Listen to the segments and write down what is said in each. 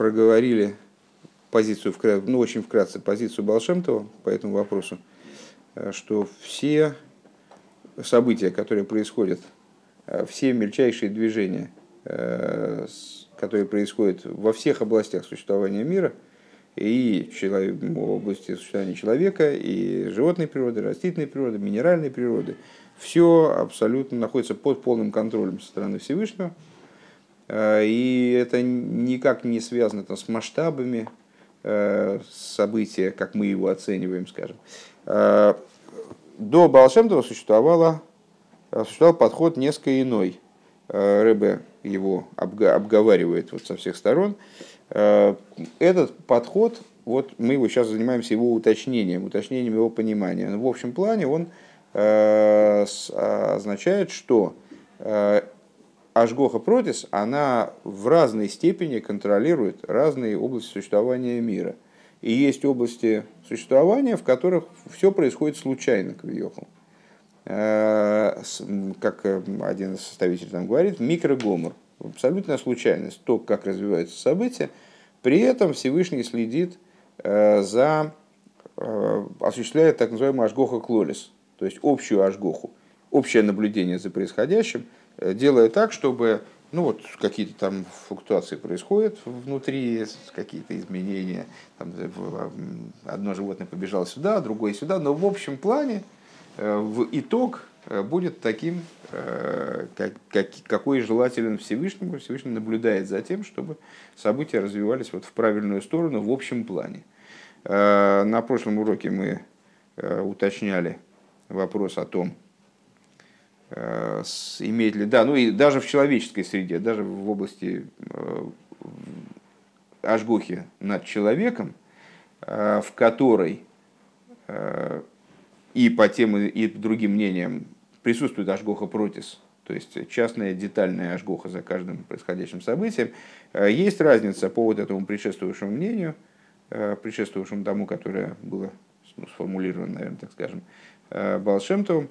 проговорили позицию, ну, очень вкратце, позицию Балшемтова по этому вопросу, что все события, которые происходят, все мельчайшие движения, которые происходят во всех областях существования мира – и в области существования человека, и животной природы, растительной природы, минеральной природы. Все абсолютно находится под полным контролем со стороны Всевышнего. Э, и это никак не связано там, с масштабами э, события, как мы его оцениваем, скажем. Э, до Балшемтова существовало, существовал подход несколько иной. Рэбе его обговаривает вот со всех сторон. Этот подход, вот мы его сейчас занимаемся его уточнением, уточнением его понимания. Но в общем плане он означает, что Ашгоха Протис, она в разной степени контролирует разные области существования мира. И есть области существования, в которых все происходит случайно, к Вьеху. Как один из составителей там говорит, микрогомор абсолютная случайность, то, как развиваются события. При этом Всевышний следит э, за, э, осуществляет так называемый ажгоха клолис, то есть общую ажгоху, общее наблюдение за происходящим, э, делая так, чтобы ну вот какие-то там флуктуации происходят внутри, какие-то изменения. Там, одно животное побежало сюда, другое сюда, но в общем плане в итог Э, будет таким, э, как, как, какой желателен Всевышнему. Всевышний наблюдает за тем, чтобы события развивались вот в правильную сторону в общем плане. Э, на прошлом уроке мы уточняли вопрос о том, имеет ли, да, ну и даже в человеческой среде, даже в области ажгухи над человеком, в которой и по тем и другим мнениям присутствует Ашгоха Протис, то есть частная детальная Ашгоха за каждым происходящим событием. Э, есть разница по вот этому предшествующему мнению, э, предшествующему тому, которое было ну, сформулировано, наверное, так скажем, э, Балшемтовым.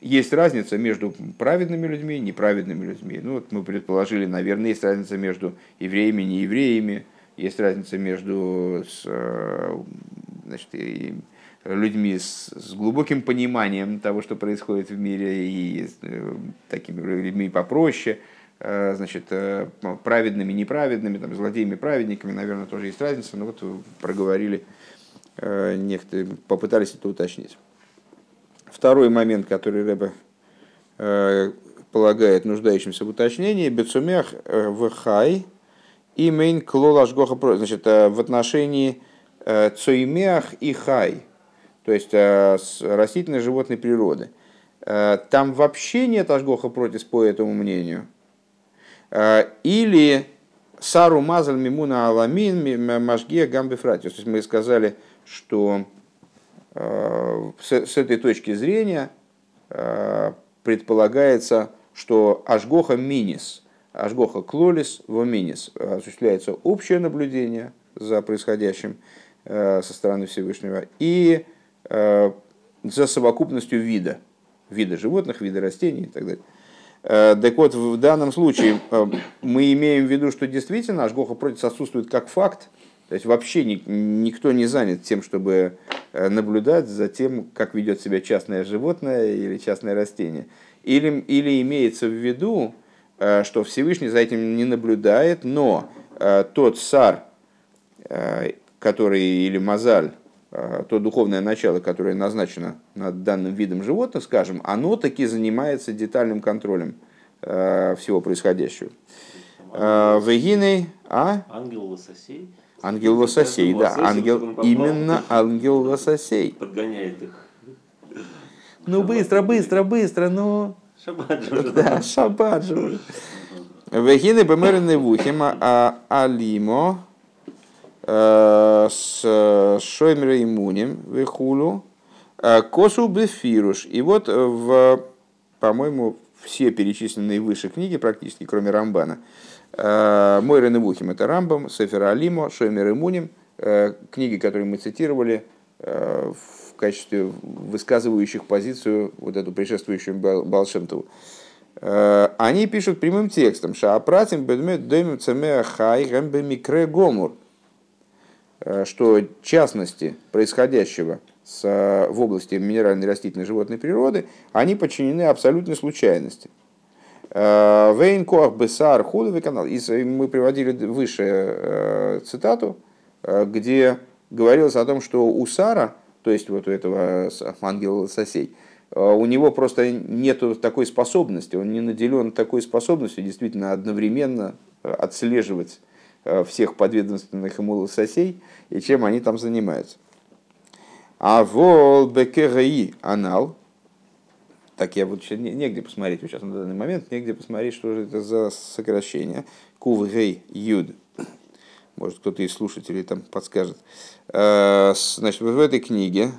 Есть разница между праведными людьми и неправедными людьми. Ну, вот мы предположили, наверное, есть разница между евреями и неевреями, есть разница между значит, людьми с, с глубоким пониманием того, что происходит в мире, и э, такими людьми попроще, э, значит, э, праведными, неправедными, там, злодеями, праведниками, наверное, тоже есть разница, но вот проговорили, некоторые попытались это уточнить. Второй момент, который Рэбе полагает нуждающимся в уточнении, Бецумех в хай и мейн клолашгоха, значит, в отношении цоймех и хай – то есть э, с растительной животной природы. Э, там вообще нет ажгоха против по этому мнению. Э, или сару мазаль мимуна аламин мажгия гамбифратиус. То есть мы сказали, что с, с этой точки зрения предполагается, что ажгоха минис, ажгоха клолис в минис осуществляется общее наблюдение за происходящим со стороны Всевышнего и Э, за совокупностью вида, вида животных, вида растений и так далее. Э, так вот, в данном случае э, мы имеем в виду, что действительно Ашгоха против отсутствует как факт, то есть вообще никто не занят тем, чтобы наблюдать за тем, как ведет себя частное животное или частное растение. Или, или имеется в виду, что Всевышний за этим не наблюдает, но тот сар, который, или мазаль, Э, то духовное начало, которое назначено над данным видом животных, скажем, оно таки занимается детальным контролем э, всего происходящего. Э, Вегиной, а? Ангел лососей. Ангел лососей, да. Ангел, именно ангел лососей. Подгоняет их. Ну быстро, быстро, быстро, ну. Шаббат же Да, шаббат же Вегины бемерны вухима а алимо Э, с Шоймера и Мунем Вехулу, э, Косу Бефируш. И вот в, по-моему, все перечисленные выше книги, практически кроме Рамбана, э, Мой Реневухим это Рамбам, Сефер Алимо, Шоймер и Муним, книги, которые мы цитировали в качестве высказывающих позицию вот эту предшествующую Балшемтову. они пишут прямым текстом «Шаапратим бедмет дэм цемеа хай микре гомур», что частности происходящего с, в области минеральной растительной животной природы, они подчинены абсолютной случайности. Вейн коах бесар худовый канал. Мы приводили выше цитату, где говорилось о том, что у Сара, то есть вот у этого ангела сосей, у него просто нет такой способности, он не наделен такой способностью действительно одновременно отслеживать всех подведомственных ему лососей и чем они там занимаются. А вол бекегаи анал, так я вот негде посмотреть сейчас на данный момент, негде посмотреть, что же это за сокращение. Кувгей юд. Может, кто-то из слушателей там подскажет. Э, значит, вот в этой книге,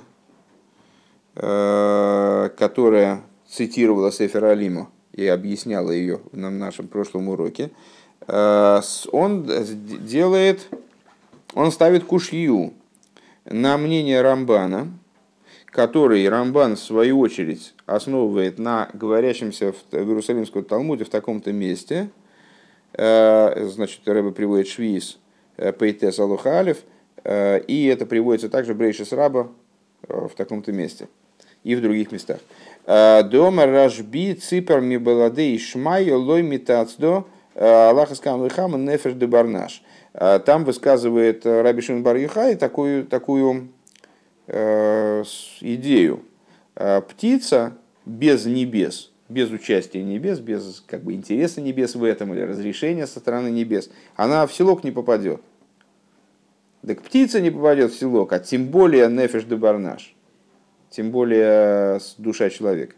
э, которая цитировала Сефер Алиму и объясняла ее на нашем прошлом уроке, э, он делает, он ставит кушью на мнение Рамбана, который Рамбан, в свою очередь, основывает на говорящемся в Иерусалимском Талмуде в таком-то месте, э, значит, Рэбе приводит Швиз, э, Пейтес Алуха э, и это приводится также Брейшис Раба в таком-то месте и в других местах. Дома Рашби Ципар Мибаладе и Шмай Лой Митацдо Аллаха Скам Лихама Нефеш де Барнаш. Там высказывает Раби Шимон Бар Юхай такую, такую идею. Э, птица без небес, без участия небес, без как бы, интереса небес в этом или разрешения со стороны небес, она в селок не попадет. Так птица не попадет в селок, а тем более нефеш де барнаш, тем более душа человека.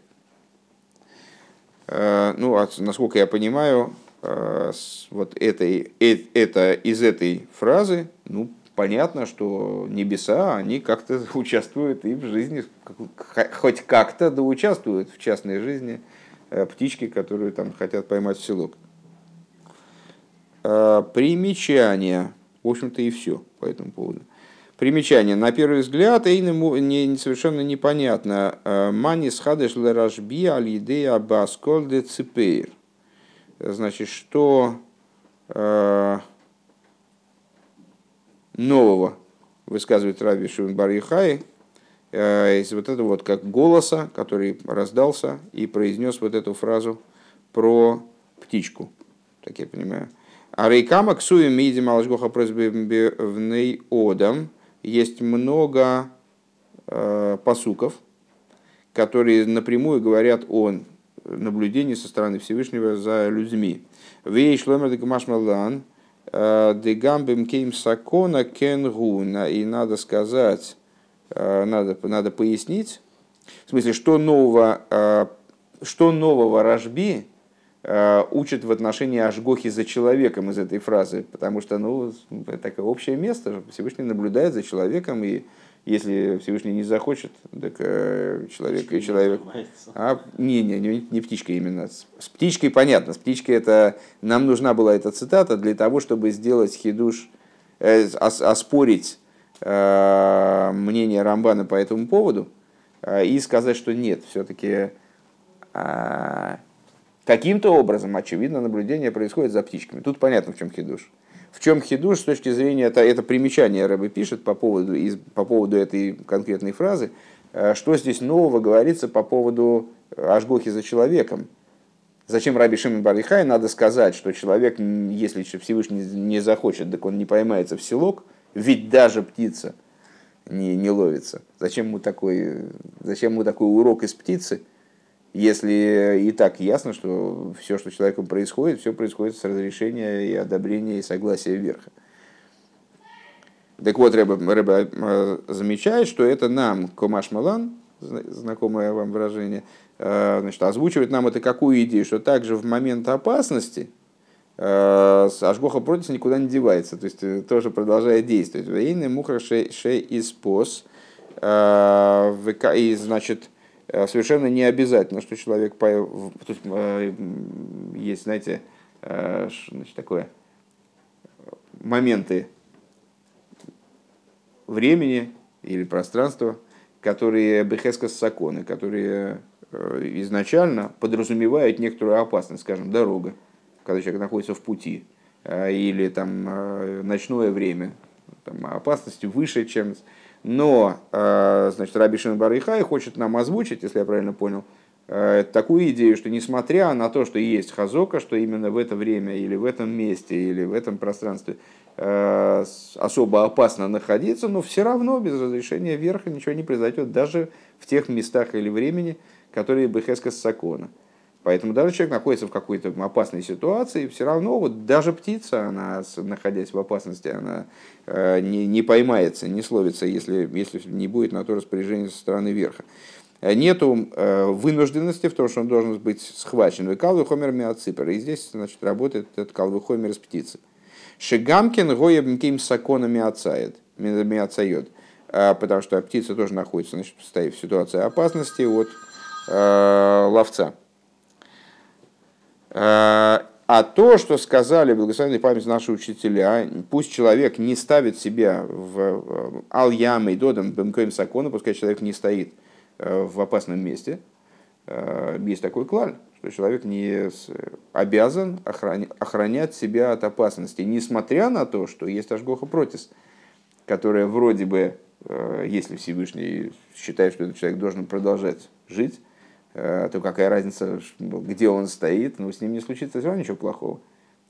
Э, ну, а насколько я понимаю, вот этой, это, из этой фразы, ну, понятно, что небеса, они как-то участвуют и в жизни, хоть как-то да участвуют в частной жизни э, птички, которые там хотят поймать в селок. Э, примечание. В общем-то и все по этому поводу. Примечание. На первый взгляд, Эйнему не, совершенно непонятно. Э, Манис хадеш лерашби алидея басколь де ципейр. Значит, что нового, высказывает Раби Шимон Бар э, из вот этого вот как голоса, который раздался и произнес вот эту фразу про птичку, так я понимаю. А рейкама ксуем миди малашгоха в одам есть много э, посуков, которые напрямую говорят о наблюдении со стороны Всевышнего за людьми. Вейш ломер гмашмалан Э, Дегамбим кейм сакона кенгу. И надо сказать, э, надо, надо пояснить, в смысле, что нового, э, что нового Рашби учат в отношении Ашгохи за человеком из этой фразы, потому что ну, это такое общее место, Всевышний наблюдает за человеком, и если Всевышний не захочет, так э, человек и человек... А, не, не, не, не птичка именно. С птичкой понятно. С птичкой это... Нам нужна была эта цитата для того, чтобы сделать хидуш, э, оспорить э, мнение Рамбана по этому поводу э, и сказать, что нет, все-таки э, каким-то образом, очевидно, наблюдение происходит за птичками. Тут понятно, в чем хидуш. В чем хидуш с точки зрения, это, это примечание Рэбе пишет по поводу, из, по поводу этой конкретной фразы, э, что здесь нового говорится по поводу Ашгохи за человеком. Зачем Раби Шимон Барихай надо сказать, что человек, если Всевышний не захочет, так он не поймается в селок, ведь даже птица не, не ловится. Зачем ему, такой, зачем ему такой урок из птицы – если и так ясно, что все, что человеком происходит, все происходит с разрешения и одобрения и согласия верха. Так вот, Рэба, Рэба э, замечает, что это нам, Комаш Малан, знакомое вам выражение, э, значит, озвучивает нам это какую идею, что также в момент опасности э, Ашгоха против никуда не девается, то есть тоже продолжает действовать. Военный мухра шей из пос, и, значит, Э, совершенно не обязательно, что человек... Э, есть, знаете, э, значит, такое моменты времени или пространства, которые бехескас законы, которые изначально подразумевают некоторую опасность, скажем, дорога, когда человек находится в пути, или там ночное время, там, опасность выше, чем... Но, значит, Раби Шимон Барыхай хочет нам озвучить, если я правильно понял, Э, такую идею, что несмотря на то, что есть хазока, что именно в это время или в этом месте или в этом пространстве э, особо опасно находиться, но все равно без разрешения верха ничего не произойдет, даже в тех местах или времени, которые Бехеска Сакона. Поэтому даже человек находится в какой-то опасной ситуации, все равно вот даже птица, она, находясь в опасности, она э, не, не поймается, не словится, если, если не будет на то распоряжение со стороны верха. Э, нету э, вынужденности в том, что он должен быть схвачен. И калвы хомер миоципер. И здесь значит, работает этот калвы хомер с птицы. Шигамкин гоебнким сакона миоцает. Миоцает. Э, потому что птица тоже находится значит, в ситуации опасности от э, ловца. А то, что сказали благословенной память наши учителя, пусть человек не ставит себя в ал-ям и додам бемкоем сакона, пускай человек не стоит Э, в опасном месте, э, есть такой клаль, что человек не обязан охранять себя от опасности, несмотря на то, что есть Ашгоха Протис, которая вроде бы, э, если Всевышний считает, что этот человек должен продолжать жить, то какая разница, где он стоит, ну, с ним не случится все равно ничего плохого,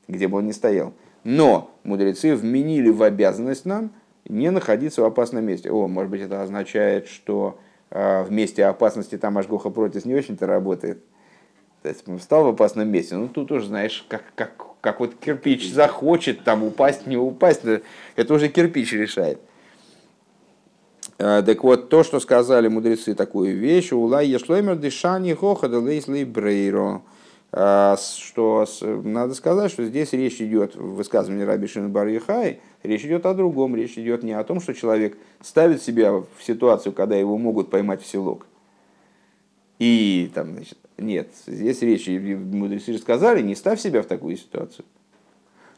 где бы он ни стоял. Но мудрецы вменили в обязанность нам не находиться в опасном месте. О, может быть, это означает, что а, в месте опасности там Ашгоха против не очень-то работает. То есть встал в опасном месте, ну тут уже знаешь, как, как, как вот кирпич захочет там упасть, не упасть, это уже кирпич решает. А, так вот, то, что сказали мудрецы такую вещь, улай ешлоймер дышани хохада лейсли брейро, а, что надо сказать, что здесь речь идет в высказывании Раби Шин Барихай, речь идет о другом, речь идет не о том, что человек ставит себя в ситуацию, когда его могут поймать в селок. И там, значит, нет, здесь речь, мудрецы сказали, не ставь себя в такую ситуацию.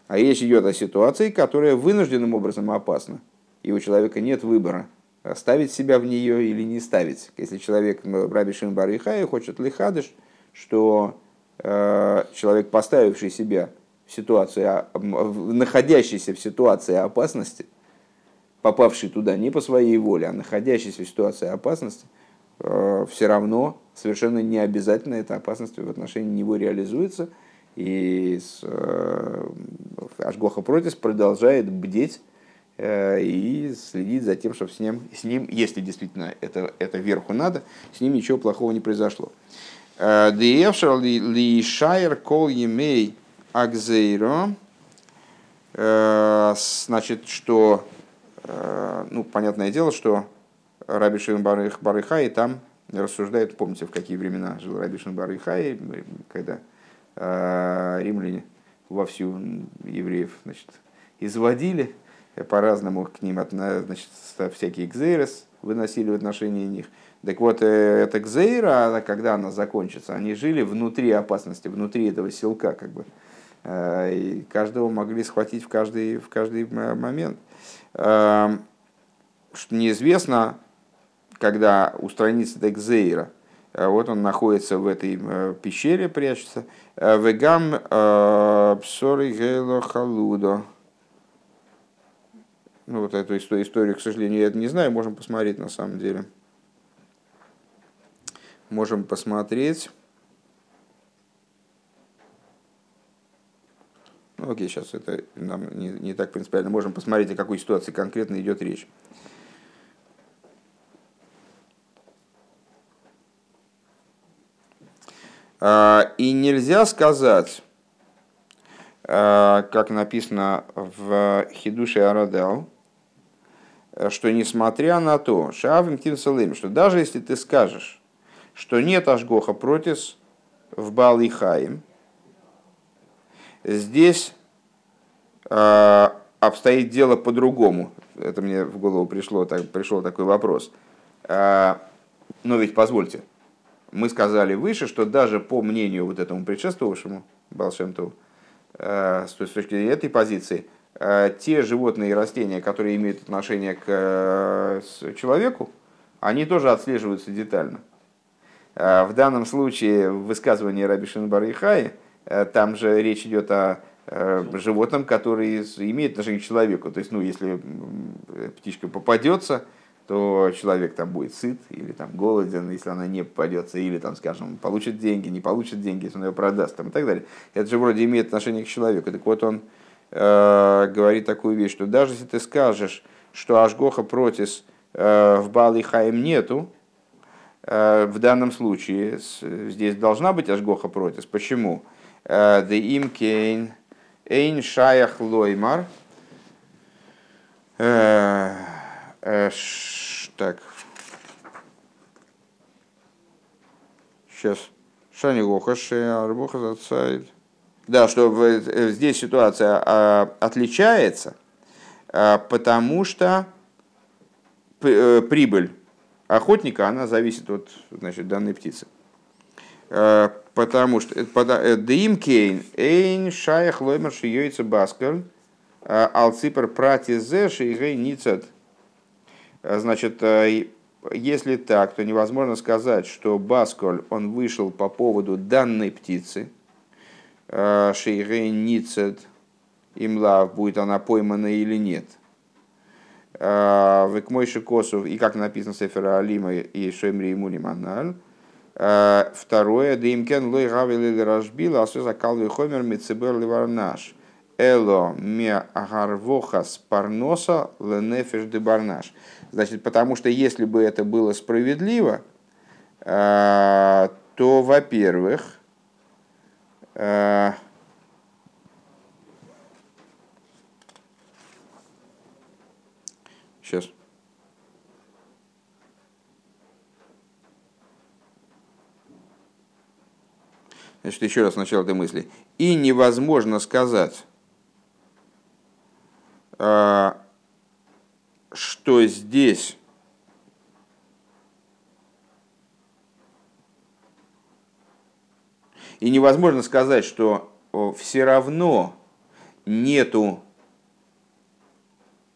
А речь идет о ситуации, которая вынужденным образом опасна. И у человека нет выбора, ставить себя в нее или не ставить. Если человек, Раби Шин Барихай, хочет лихадыш, что Э, человек, поставивший себя в ситуацию, а, находящийся в ситуации опасности, попавший туда не по своей воле, а находящийся в ситуации опасности, э, все равно совершенно не обязательно эта опасность в отношении него реализуется. И э, Ашгоха Протис продолжает бдеть и следить за тем, чтобы с ним, с ним если действительно это, это верху надо, с ним ничего плохого не произошло. Диевшер ли шайр кол акзейро. Э, значит, что, э, ну, понятное дело, что Раби Шин Барых Барыхай там рассуждает, помните, в какие времена жил Раби Шин Барыхай, когда э, римляне вовсю евреев значит, изводили, по-разному к ним значит, всякие экзейрес выносили в отношении них – так вот, э, эта Гзейра, когда она закончится, они жили внутри опасности, внутри этого селка, как бы. Э, и каждого могли схватить в каждый, в каждый момент. Эм, что неизвестно, когда устранится эта Гзейра. Э, вот он находится в этой пещере, прячется. Вегам псори халудо. Ну, вот эту историю, к сожалению, я не знаю, можем посмотреть на самом деле можем посмотреть. Ну, окей, сейчас это нам не, не так принципиально. Можем посмотреть, о какой ситуации конкретно идет речь. А, и нельзя сказать, а, как написано в Хидуше Арадел, что несмотря на то, Шавим что даже если ты скажешь, что нет Ашгоха протис в Балихаим. Здесь э, обстоит дело по-другому. Это мне в голову пришло, так, пришел такой вопрос. Э, но ведь позвольте, мы сказали выше, что даже по мнению вот этому предшествовавшему Балшемту, э, с точки зрения этой позиции, э, те животные и растения, которые имеют отношение к э, человеку, они тоже отслеживаются детально. В данном случае в высказывании Раби Шинбарихай, там же речь идет о животном, который имеет отношение к человеку. То есть, ну, если птичка попадется, то человек там будет сыт или там голоден, если она не попадется, или там, скажем, получит деньги, не получит деньги, если он ее продаст, там, и так далее. Это же вроде имеет отношение к человеку. Так вот он э, говорит такую вещь, что даже если ты скажешь, что Ашгоха протис э, в Бали Хаим нету, э, в данном случае здесь должна быть Ашгоха протис. Почему? Э, the им кейн эйн шаях лоймар. Э, э, так. Сейчас. Шани Гохаши, Арбуха зацайд. Да, что э, здесь ситуация а, отличается, а, потому что э, прибыль охотника, она зависит от значит, данной птицы. А, потому что Дим Кейн, Эйн, Шаях, Лоймер, Шиёйца, Баскаль, Алципер, Пратизе, Шейгей, Ницет – Э, значит, э, если так, то невозможно сказать, что Басколь, он вышел по поводу данной птицы, э, Шейрей Ницет, имлав, будет она поймана или нет. Векмойши Косов, и как написано Сефера Алима и Шемри и Муниманаль. Второе, Димкен Лой Гавили Рашбила, Асуза Калви Хомер Мицебер Ливарнаш. Эло ме агарвоха спарноса ленефеш де. Значит, потому что если бы это было справедливо, э, то, во-первых, сейчас. Э, Значит, еще раз сначала этой мысли. И невозможно сказать, а, что здесь и невозможно сказать, что все равно нету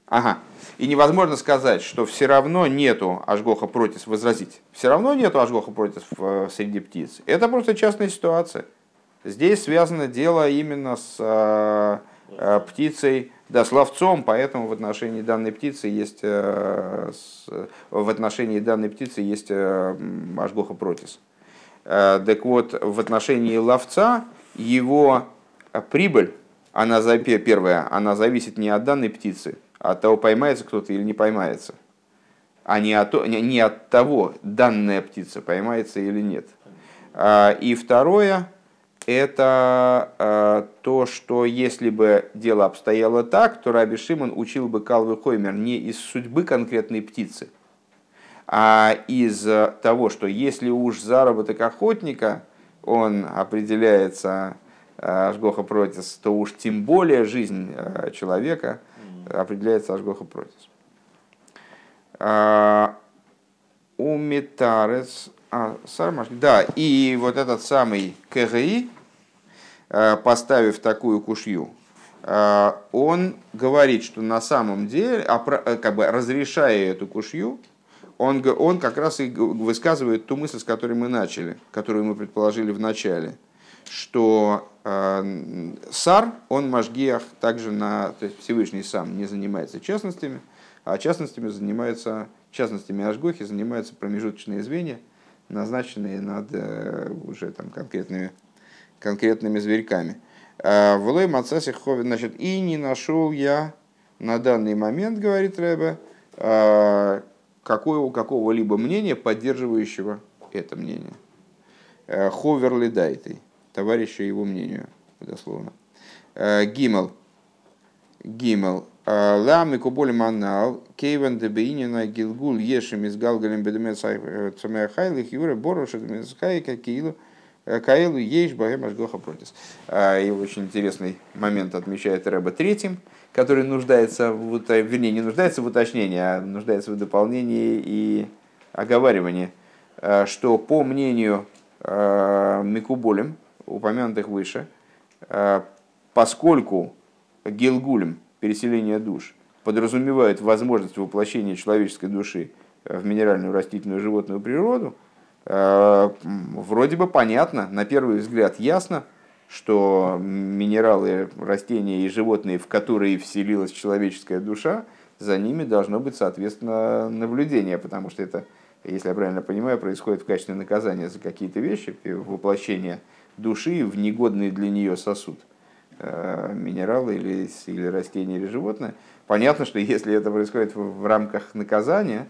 Ага. И невозможно сказать, что все равно нету ажгоха против возразить. Все равно нету ажгоха против э, среди птиц. Это просто частная ситуация. Здесь связано дело именно с э, э, птицей, да, с ловцом, поэтому в отношении данной птицы есть, в отношении данной птицы есть ажгоха протис. Э, так вот, в отношении ловца его прибыль, она, первая, она зависит не от данной птицы, а от того, поймается кто-то или не поймается, а не от, не от того, данная птица поймается или нет. И второе, это э, то, что если бы дело обстояло так, то Раби Шимон учил бы Калвы Хоймер не из судьбы конкретной птицы, а из того, что если уж заработок охотника, он определяется Ашгоха Протис, то уж тем более жизнь э, человека определяется Ашгоха Протис. У Метарес а, Сармаш, да, и вот этот самый КГИ, э, поставив такую кушью, э, он говорит, что на самом деле, э, как бы разрешая эту кушью, он, он как раз и высказывает ту мысль, с которой мы начали, которую мы предположили в начале, что э, Сар, он Машгиах также на, то есть Всевышний сам не занимается частностями, а частностями занимается, частностями Ашгохи занимаются промежуточные звенья, назначенные над э, уже там конкретными, конкретными зверьками. А, Влой Мацаси значит, и не нашел я на данный момент, говорит Рэбе, а, какого, какого-либо мнения, поддерживающего это мнение. Э, Ховерли Дайтой, товарища его мнению, дословно. Э, Гимел. Гимел. Лам и куболи манал, кейвен дебеинина гилгул ешем из галгалем бедемет цамяхайлых юра бороша демецкайка киилу каилу еш бахем ашгоха протис. И очень интересный момент отмечает Рэба третьим, который нуждается, в, вернее, не нуждается в уточнении, а нуждается в дополнении и оговаривании, что по мнению Микуболем, упомянутых выше, поскольку Гилгулем, переселение душ подразумевает возможность воплощения человеческой души в минеральную, растительную, животную природу, э, вроде бы понятно, на первый взгляд ясно, что минералы, растения и животные, в которые вселилась человеческая душа, за ними должно быть, соответственно, наблюдение, потому что это, если я правильно понимаю, происходит в качестве наказания за какие-то вещи, воплощение души в негодный для нее сосуд э, минералы или, или растения или животное. Понятно, что если это происходит в, рамках наказания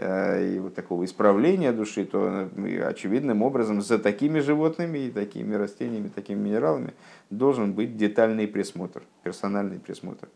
и вот такого исправления души, то э, очевидным образом за такими животными и такими растениями, такими минералами должен быть детальный присмотр, персональный присмотр.